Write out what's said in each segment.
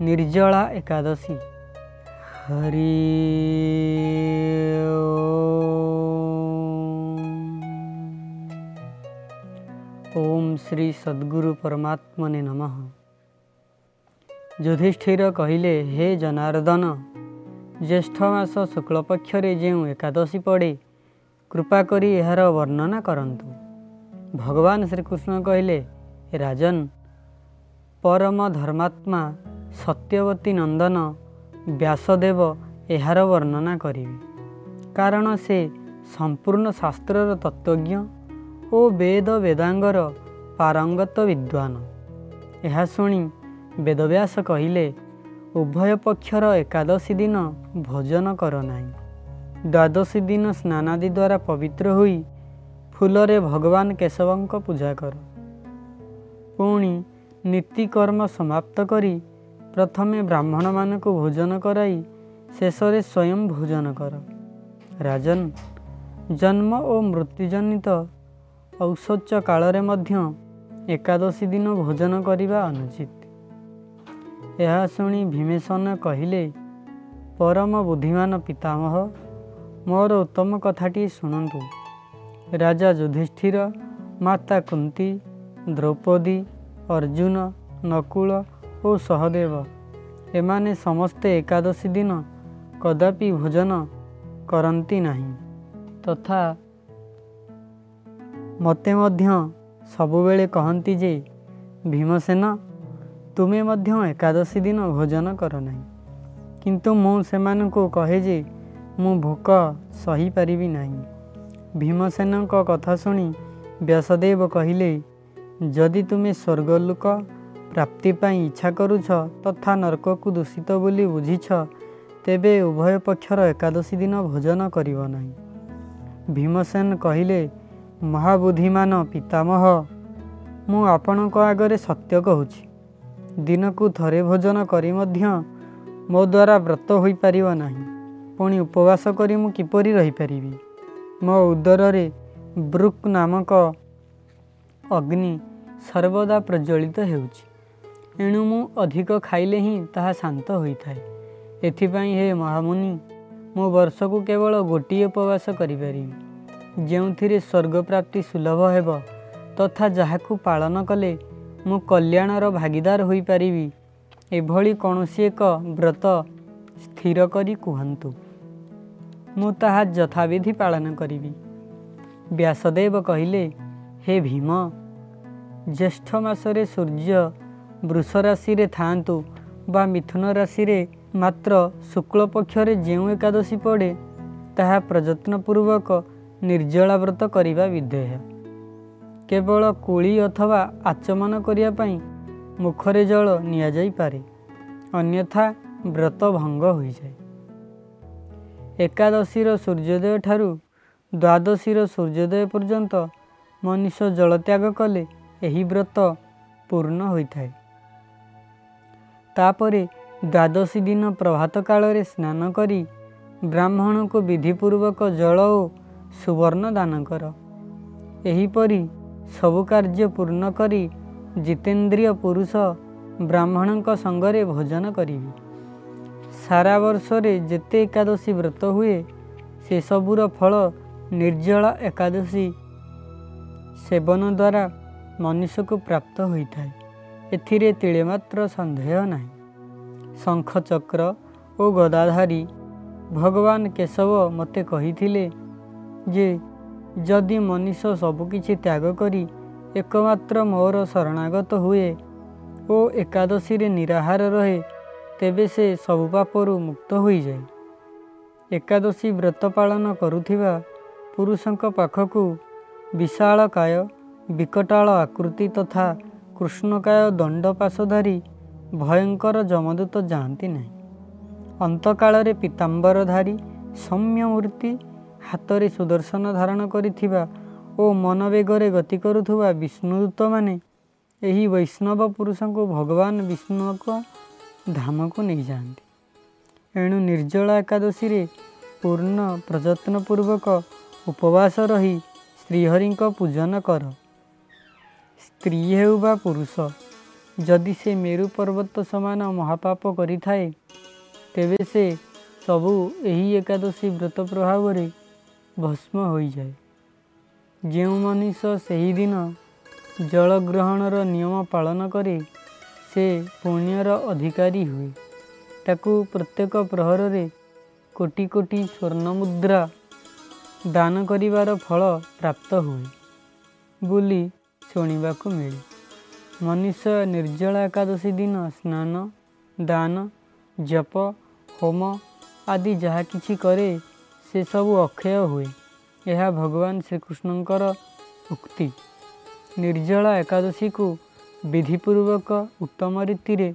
ନିର୍ଜଳା ଏକାଦଶୀ। ହରି ଓମ୍। ଶ୍ରୀ ସଦ୍ଗୁରୁ ପରମାତ୍ମନେ ନମଃ। ଯୁଧିଷ୍ଠିର କହିଲେ ହେ ଜନାର୍ଦ୍ଦନ ଜ୍ୟେଷ୍ଠ ମାସ ଶୁକ୍ଳପକ୍ଷରେ ଯେଉଁ ଏକାଦଶୀ ପଡ଼େ କୃପା କରି ଏହାର ବର୍ଣ୍ଣନା କରନ୍ତୁ। ଭଗବାନ ଶ୍ରୀକୃଷ୍ଣ କହିଲେ ରାଜନ ପରମ ଧର୍ମାତ୍ମା ସତ୍ୟବତୀ ନନ୍ଦନ ବ୍ୟାସଦେବ ଏହାର ବର୍ଣ୍ଣନା କରିବେ। କାରଣ ସେ ସମ୍ପୂର୍ଣ୍ଣ ଶାସ୍ତ୍ରର ତତ୍ତ୍ୱଜ୍ଞ ଓ ବେଦ ବେଦାଙ୍ଗର ପାରଙ୍ଗତ ବିଦ୍ୱାନ। ଏହା ଶୁଣି ବେଦବ୍ୟାସ କହିଲେ ଉଭୟ ପକ୍ଷର ଏକାଦଶୀ ଦିନ ଭୋଜନ କର ନାହିଁ ଦ୍ୱାଦଶୀ ଦିନ ସ୍ନାନାଦି ଦ୍ୱାରା ପବିତ୍ର ହୋଇ ଫୁଲରେ ଭଗବାନ କେଶବଙ୍କ ପୂଜା କର। ପୁଣି ନୀତିକର୍ମ ସମାପ୍ତ କରି ପ୍ରଥମେ ବ୍ରାହ୍ମଣମାନଙ୍କୁ ଭୋଜନ କରାଇ ଶେଷରେ ସ୍ୱୟଂ ଭୋଜନ କର। ରାଜନ ଜନ୍ମ ଓ ମୃତ୍ୟୁଜନିତ ଔଷୋଚ କାଳରେ ମଧ୍ୟ ଏକାଦଶୀ ଦିନ ଭୋଜନ କରିବା ଅନୁଚିତ। ଏହା ଶୁଣି ଭୀମେଶନ କହିଲେ ପରମ ବୁଦ୍ଧିମାନ ପିତାମହ ମୋର ଉତ୍ତମ କଥାଟିଏ ଶୁଣନ୍ତୁ। ରାଜା ଯୁଧିଷ୍ଠିର ମାତା କୁନ୍ତି ଦ୍ରୌପଦୀ ଅର୍ଜୁନ ନକୁଳ ଓ ସହଦେବ ଏମାନେ ସମସ୍ତେ ଏକାଦଶୀ ଦିନ କଦାପି ଭୋଜନ କରନ୍ତି ନାହିଁ। ତଥା ମୋତେ ମଧ୍ୟ ସବୁବେଳେ କହନ୍ତି ଯେ ଭୀମସେନ ତୁମେ ମଧ୍ୟ ଏକାଦଶୀ ଦିନ ଭୋଜନ କର ନାହିଁ। କିନ୍ତୁ ମୁଁ ସେମାନଙ୍କୁ କହେ ଯେ ମୁଁ ଭୋକ ସହିପାରିବି ନାହିଁ। ଭୀମସେନଙ୍କ କଥା ଶୁଣି ବ୍ୟାସଦେବ କହିଲେ ଯଦି ତୁମେ ସ୍ୱର୍ଗଲୋକ ପ୍ରାପ୍ତି ପାଇଁ ଇଚ୍ଛା କରୁଛ ତଥା ନର୍କକୁ ଦୂଷିତ ବୋଲି ବୁଝିଛ ତେବେ ଉଭୟ ପକ୍ଷର ଏକାଦଶୀ ଦିନ ଭୋଜନ କରିବ ନାହିଁ। ଭୀମସେନ କହିଲେ ମହାବୁଦ୍ଧିମାନ ପିତାମହ ମୁଁ ଆପଣଙ୍କ ଆଗରେ ସତ୍ୟ କହୁଛି। ଦିନକୁ ଥରେ ଭୋଜନ କରି ମଧ୍ୟ ମୋ ଦ୍ୱାରା ବ୍ରତ ହୋଇପାରିବ ନାହିଁ। ପୁଣି ଉପବାସ କରି ମୁଁ କିପରି ରହିପାରିବି? ମୋ ଉଦରରେ ବ୍ରୁକ୍ ନାମକ ଅଗ୍ନି ସର୍ବଦା ପ୍ରଜ୍ୱଳିତ ହେଉଛି। ଏଣୁ ମୁଁ ଅଧିକ ଖାଇଲେ ହିଁ ତାହା ଶାନ୍ତ ହୋଇଥାଏ। ଏଥିପାଇଁ ହେ ମହାମୁନି ମୁଁ ବର୍ଷକୁ କେବଳ ଗୋଟିଏ ଉପବାସ କରିପାରିବି। ଯେଉଁଥିରେ ସ୍ୱର୍ଗପ୍ରାପ୍ତି ସୁଲଭ ହେବ ତଥା ଯାହାକୁ ପାଳନ କଲେ ମୁଁ କଲ୍ୟାଣର ଭାଗିଦାର ହୋଇପାରିବି ଏଭଳି କୌଣସି ଏକ ବ୍ରତ ସ୍ଥିର କରି କୁହନ୍ତୁ। ମୁଁ ତାହା ଯଥାବିଧି ପାଳନ କରିବି। ବ୍ୟାସଦେବ କହିଲେ ହେ ଭୀମ ଜ୍ୟେଷ୍ଠ ମାସରେ ସୂର୍ଯ୍ୟ ବୃଷ ରାଶିରେ ଥାଆନ୍ତୁ ବା ମିଥୁନ ରାଶିରେ ମାତ୍ର ଶୁକ୍ଳ ପକ୍ଷରେ ଯେଉଁ ଏକାଦଶୀ ପଡ଼େ ତାହା ପ୍ରଯତ୍ନପୂର୍ବକ ନିର୍ଜଳା ବ୍ରତ କରିବା ବିଧେୟ। କେବଳ କୁଳି ଅଥବା ଆଚମନ କରିବା ପାଇଁ ମୁଖରେ ଜଳ ନିଆଯାଇପାରେ ଅନ୍ୟଥା ବ୍ରତ ଭଙ୍ଗ ହୋଇଯାଏ। ଏକାଦଶୀର ସୂର୍ଯ୍ୟୋଦୟ ଠାରୁ ଦ୍ୱାଦଶୀର ସୂର୍ଯ୍ୟୋଦୟ ପର୍ଯ୍ୟନ୍ତ ମନୁଷ୍ୟ ଜଳତ୍ୟାଗ କଲେ ଏହି ବ୍ରତ ପୂର୍ଣ୍ଣ ହୋଇଥାଏ। ତାପରେ ଦ୍ୱାଦଶୀ ଦିନ ପ୍ରଭାତ କାଳରେ ସ୍ନାନ କରି ବ୍ରାହ୍ମଣଙ୍କୁ ବିଧିପୂର୍ବକ ଜଳ ଓ ସୁବର୍ଣ୍ଣ ଦାନ କର। ଏହିପରି ସବୁ କାର୍ଯ୍ୟ ପୂର୍ଣ୍ଣ କରି ଜିତେନ୍ଦ୍ରିୟ ପୁରୁଷ ବ୍ରାହ୍ମଣଙ୍କ ସଙ୍ଗରେ ଭୋଜନ କରିବି। ସାରା ବର୍ଷରେ ଯେତେ ଏକାଦଶୀ ବ୍ରତ ହୁଏ ସେସବୁର ଫଳ ନିର୍ଜଳ ଏକାଦଶୀ ସେବନ ଦ୍ୱାରା ମନୁଷ୍ୟକୁ ପ୍ରାପ୍ତ ହୋଇଥାଏ। ଏଥିରେ ତିଳେ ମାତ୍ର ସନ୍ଦେହ ନାହିଁ। ଶଙ୍ଖଚକ୍ର ଓ ଗଦାଧାରୀ ଭଗବାନ କେଶବ ମୋତେ କହିଥିଲେ ଯେ ଯଦି ମନୁଷ୍ୟ ସବୁକିଛି ତ୍ୟାଗ କରି ଏକମାତ୍ର ମୋର ଶରଣାଗତ ହୁଏ ଓ ଏକାଦଶୀରେ ନିରାହାର ରହେ ତେବେ ସେ ସବୁ ପାପରୁ ମୁକ୍ତ ହୋଇଯାଏ। ଏକାଦଶୀ ବ୍ରତ ପାଳନ କରୁଥିବା ପୁରୁଷଙ୍କ ପାଖକୁ ବିଶାଳକାୟ ବିକଟାଳ ଆକୃତି ତଥା କୃଷ୍ଣକାୟ ଦଣ୍ଡପାଶଧାରୀ ଭୟଙ୍କର ଯମଦୂତ ଯାଆନ୍ତି ନାହିଁ। ଅନ୍ତକାଳରେ ପୀତାମ୍ବରଧାରୀ ସୌମ୍ୟ ମୂର୍ତ୍ତି ହାତରେ ସୁଦର୍ଶନ ଧାରଣ କରିଥିବା ଓ ମନବେଗରେ ଗତି କରୁଥିବା ବିଷ୍ଣୁଦୂତମାନେ ଏହି ବୈଷ୍ଣବ ପୁରୁଷଙ୍କୁ ଭଗବାନ ବିଷ୍ଣୁଙ୍କ ଧାମକୁ ନେଇଯାଆନ୍ତି। ଏଣୁ ନିର୍ଜଳା ଏକାଦଶୀରେ ପୂର୍ଣ୍ଣ ପ୍ରଯତ୍ନପୂର୍ବକ ଉପବାସ ରହି ଶ୍ରୀହରିଙ୍କ ପୂଜନ କର। ସ୍ତ୍ରୀ ହେଉ ବା ପୁରୁଷ ଯଦି ସେ ମେରୁ ପର୍ବତ ସମାନ ମହାପାପ କରିଥାଏ ତେବେ ସେ ସବୁ ଏହି ଏକାଦଶୀ ବ୍ରତ ପ୍ରଭାବରେ ଭସ୍ମ ହୋଇଯାଏ। ଯେଉଁ ମନୁଷ୍ୟ ସେହିଦିନ ଜଳ ଗ୍ରହଣର ନିୟମ ପାଳନ କରେ ସେ ପୁଣ୍ୟର ଅଧିକାରୀ ହୁଏ। ତାକୁ ପ୍ରତ୍ୟେକ ପ୍ରହରରେ କୋଟି କୋଟି ସ୍ୱର୍ଣ୍ଣ ମୁଦ୍ରା ଦାନ କରିବାର ଫଳ ପ୍ରାପ୍ତ ହୁଏ। ବୋଲି ଶୁଣିବାକୁ ମିଳେ। ମନୁଷ୍ୟ ନିର୍ଜଳା ଏକାଦଶୀ ଦିନ ସ୍ନାନ ଦାନ ଜପ ହୋମ ଆଦି ଯାହା କିଛି କରେ ସେସବୁ ଅକ୍ଷୟ ହୁଏ। ଏହା ଭଗବାନ ଶ୍ରୀକୃଷ୍ଣଙ୍କର ଉକ୍ତି। ନିର୍ଜଳା ଏକାଦଶୀକୁ ବିଧିପୂର୍ବକ ଉତ୍ତମ ରୀତିରେ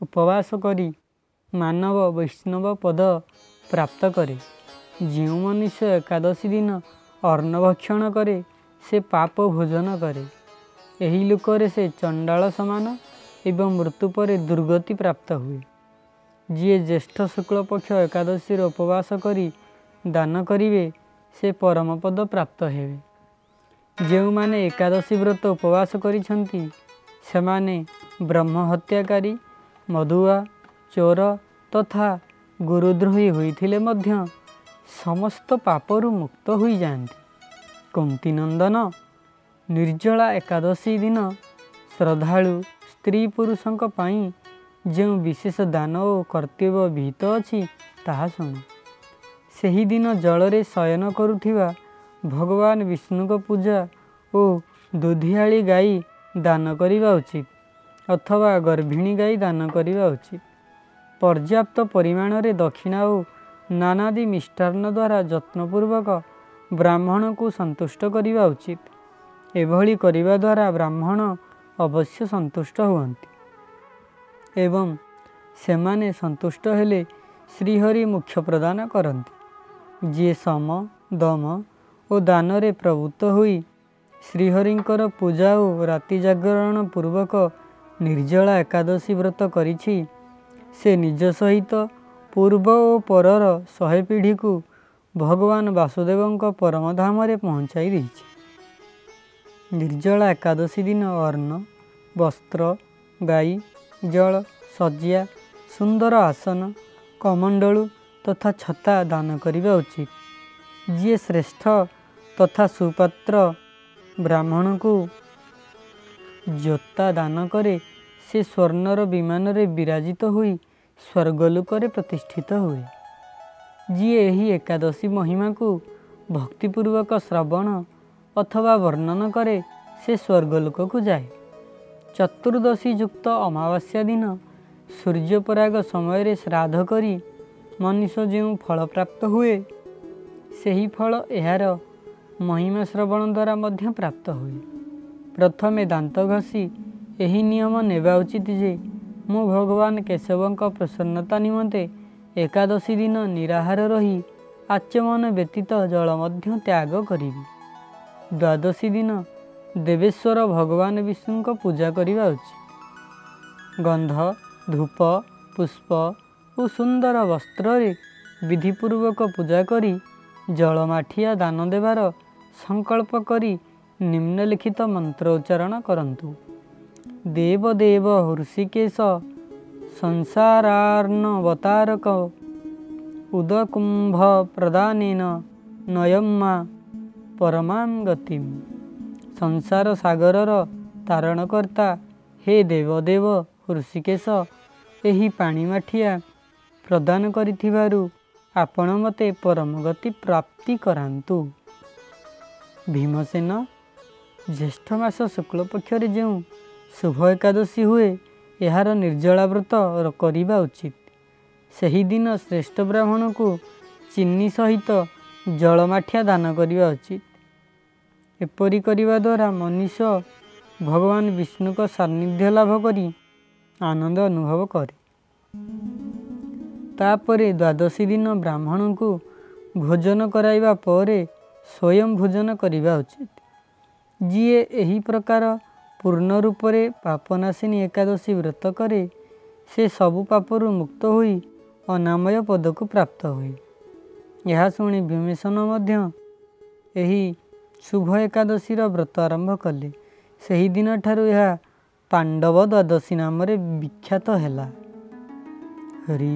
ଉପବାସ କରି ମାନବ ବୈଷ୍ଣବ ପଦ ପ୍ରାପ୍ତ କରେ। ଯେଉଁ ମନୁଷ୍ୟ ଏକାଦଶୀ ଦିନ ଅର୍ଣ୍ଣ ଭକ୍ଷଣ କରେ ସେ ପାପ ଭୋଜନ କରେ। ଏହି ଲୋକରେ ସେ ଚଣ୍ଡାଳ ସମାନ ଏବଂ ମୃତ୍ୟୁ ପରେ ଦୁର୍ଗତି ପ୍ରାପ୍ତ ହୁଏ। ଯିଏ ଜ୍ୟେଷ୍ଠ ଶୁକ୍ଳପକ୍ଷ ଏକାଦଶୀର ଉପବାସ କରି ଦାନ କରିବେ ସେ ପରମପଦ ପ୍ରାପ୍ତ ହେବେ। ଯେଉଁମାନେ ଏକାଦଶୀ ବ୍ରତ ଉପବାସ କରିଛନ୍ତି ସେମାନେ ବ୍ରହ୍ମ ହତ୍ୟାକାରୀ ମଧୁଆ ଚୋର ତଥା ଗୁରୁଦ୍ରୋହୀ ହୋଇଥିଲେ ମଧ୍ୟ ସମସ୍ତ ପାପରୁ ମୁକ୍ତ ହୋଇଯାଆନ୍ତି। କୁନ୍ତି ନନ୍ଦନ ନିର୍ଜଳା ଏକାଦଶୀ ଦିନ ଶ୍ରଦ୍ଧାଳୁ ସ୍ତ୍ରୀ ପୁରୁଷଙ୍କ ପାଇଁ ଯେଉଁ ବିଶେଷ ଦାନ ଓ କର୍ତ୍ତବ୍ୟ ବିହିତ ଅଛି ତାହା ଶୁଣ। ସେହିଦିନ ଜଳରେ ଶୟନ କରୁଥିବା ଭଗବାନ ବିଷ୍ଣୁଙ୍କ ପୂଜା ଓ ଦୁଧିଆଳି ଗାଈ ଦାନ କରିବା ଉଚିତ ଅଥବା ଗର୍ଭିଣୀ ଗାଈ ଦାନ କରିବା ଉଚିତ। ପର୍ଯ୍ୟାପ୍ତ ପରିମାଣରେ ଦକ୍ଷିଣା ଓ ନାନାଦି ମିଷ୍ଟାନ୍ନ ଦ୍ୱାରା ଯତ୍ନପୂର୍ବକ ବ୍ରାହ୍ମଣକୁ ସନ୍ତୁଷ୍ଟ କରିବା ଉଚିତ। ଏଭଳି କରିବା ଦ୍ୱାରା ବ୍ରାହ୍ମଣ ଅବଶ୍ୟ ସନ୍ତୁଷ୍ଟ ହୁଅନ୍ତି। ଏବଂ ସେମାନେ ସନ୍ତୁଷ୍ଟ ହେଲେ ଶ୍ରୀହରି ମୁଖ୍ୟ ପ୍ରଦାନ କରନ୍ତି। ଯିଏ ସମ ଦମ ଓ ଦାନରେ ପ୍ରଭୁତ ହୋଇ ଶ୍ରୀହରିଙ୍କର ପୂଜା ଓ ରାତି ଜାଗରଣ ପୂର୍ବକ ନିର୍ଜଳା ଏକାଦଶୀ ବ୍ରତ କରିଛି ସେ ନିଜ ସହିତ ପୂର୍ବ ଓ ପରର ଶହେ ପିଢ଼ିକୁ ଭଗବାନ ବାସୁଦେବଙ୍କ ପରମଧାମରେ ପହଞ୍ଚାଇ ଦେଇଛି। ନିର୍ଜଳା ଏକାଦଶୀ ଦିନ ଅର୍ଣ୍ଣ ବସ୍ତ୍ର ଗାଈ ଜଳ ଶଯ୍ୟା ସୁନ୍ଦର ଆସନ କମଣ୍ଡଳୁ ତଥା ଛତା ଦାନ କରିବା ଉଚିତ। ଯିଏ ଶ୍ରେଷ୍ଠ ତଥା ସୁପାତ୍ର ବ୍ରାହ୍ମଣକୁ ଜୋତା ଦାନ କରେ ସେ ସ୍ୱର୍ଣ୍ଣର ବିମାନରେ ବିରାଜିତ ହୋଇ ସ୍ୱର୍ଗଲୋକରେ ପ୍ରତିଷ୍ଠିତ ହୁଏ। ଯିଏ ଏହି ଏକାଦଶୀ ମହିମାକୁ ଭକ୍ତିପୂର୍ବକ ଶ୍ରବଣ ଅଥବା ବର୍ଣ୍ଣନ କରେ ସେ ସ୍ୱର୍ଗଲୋକକୁ ଯାଏ। ଚତୁର୍ଦ୍ଦଶୀ ଯୁକ୍ତ ଅମାବାସ୍ୟା ଦିନ ସୂର୍ଯ୍ୟପରାଗ ସମୟରେ ଶ୍ରାଦ୍ଧ କରି ମନୁଷ୍ୟ ଯେଉଁ ଫଳ ପ୍ରାପ୍ତ ହୁଏ ସେହି ଫଳ ଏହାର ମହିମା ଶ୍ରବଣ ଦ୍ୱାରା ମଧ୍ୟ ପ୍ରାପ୍ତ ହୁଏ। ପ୍ରଥମେ ଦାନ୍ତ ଘଷି ଏହି ନିୟମ ନେବା ଉଚିତ ଯେ ମୁଁ ଭଗବାନ କେଶବଙ୍କ ପ୍ରସନ୍ନତା ନିମନ୍ତେ ଏକାଦଶୀ ଦିନ ନିରାହାର ରହି ଆଚମନ ବ୍ୟତୀତ ଜଳ ମଧ୍ୟ ତ୍ୟାଗ କରିବି। ଦ୍ୱାଦଶୀ ଦିନ ଦେବେଶ୍ୱର ଭଗବାନ ବିଷ୍ଣୁଙ୍କ ପୂଜା କରିବା ଉଚିତ। ଗନ୍ଧ ଧୂପ ପୁଷ୍ପ ଓ ସୁନ୍ଦର ବସ୍ତ୍ରରେ ବିଧିପୂର୍ବକ ପୂଜା କରି ଜଳମାଠିଆ ଦାନ ଦେବାର ସଂକଳ୍ପ କରି ନିମ୍ନଲିଖିତ ମନ୍ତ୍ର ଉଚ୍ଚାରଣ କରନ୍ତୁ। ଦେବଦେବ ହୃଷିକେଶ ଉଦକୁମ୍ଭ ପ୍ରଦାନେନ ନୟମ୍ମା ପରମାଂ ଗତିମ୍ ସଂସାର ସାଗରର ତାରଣକର୍ତ୍ତା ହେ ଦେବଦେବ ହୃଷିକେଶ ଏହି ପାଣି ମାଠିଆ ପ୍ରଦାନ କରିଥିବାରୁ ଆପଣ ମୋତେ ପରମ ଗତି ପ୍ରାପ୍ତି କରାନ୍ତୁ। ଭୀମସେନ ଜ୍ୟେଷ୍ଠ ମାସ ଶୁକ୍ଳପକ୍ଷରେ ଯେଉଁ ଶୁଭ ଏକାଦଶୀ ହୁଏ ଏହାର ନିର୍ଜଳା ବ୍ରତ କରିବା ଉଚିତ। ସେହିଦିନ ଶ୍ରେଷ୍ଠ ବ୍ରାହ୍ମଣକୁ ଚିନି ସହିତ ଜଳମାଠିଆ ଦାନ କରିବା ଉଚିତ। ଏପରି କରିବା ଦ୍ୱାରା ମନୁଷ୍ୟ ଭଗବାନ ବିଷ୍ଣୁଙ୍କ ସାନ୍ନିଧ୍ୟ ଲାଭ କରି ଆନନ୍ଦ ଅନୁଭବ କରେ। ତାପରେ ଦ୍ୱାଦଶୀ ଦିନ ବ୍ରାହ୍ମଣଙ୍କୁ ଭୋଜନ କରାଇବା ପରେ ସ୍ୱୟଂ ଭୋଜନ କରିବା ଉଚିତ। ଯିଏ ଏହି ପ୍ରକାର ପୂର୍ଣ୍ଣ ରୂପରେ ପାପନାଶିନୀ ଏକାଦଶୀ ବ୍ରତ କରେ ସେ ସବୁ ପାପରୁ ମୁକ୍ତ ହୋଇ ଅନାମୟ ପଦକୁ ପ୍ରାପ୍ତ ହୁଏ। ଏହା ଶୁଣି ଭୀମସେନ ମଧ୍ୟ ଏହି ଶୁଭ ଏକାଦଶୀର ବ୍ରତ ଆରମ୍ଭ କଲେ। ସେହିଦିନ ଠାରୁ ଏହା ପାଣ୍ଡବ ଦ୍ୱାଦଶୀ ନାମରେ ବିଖ୍ୟାତ ହେଲା। ହରି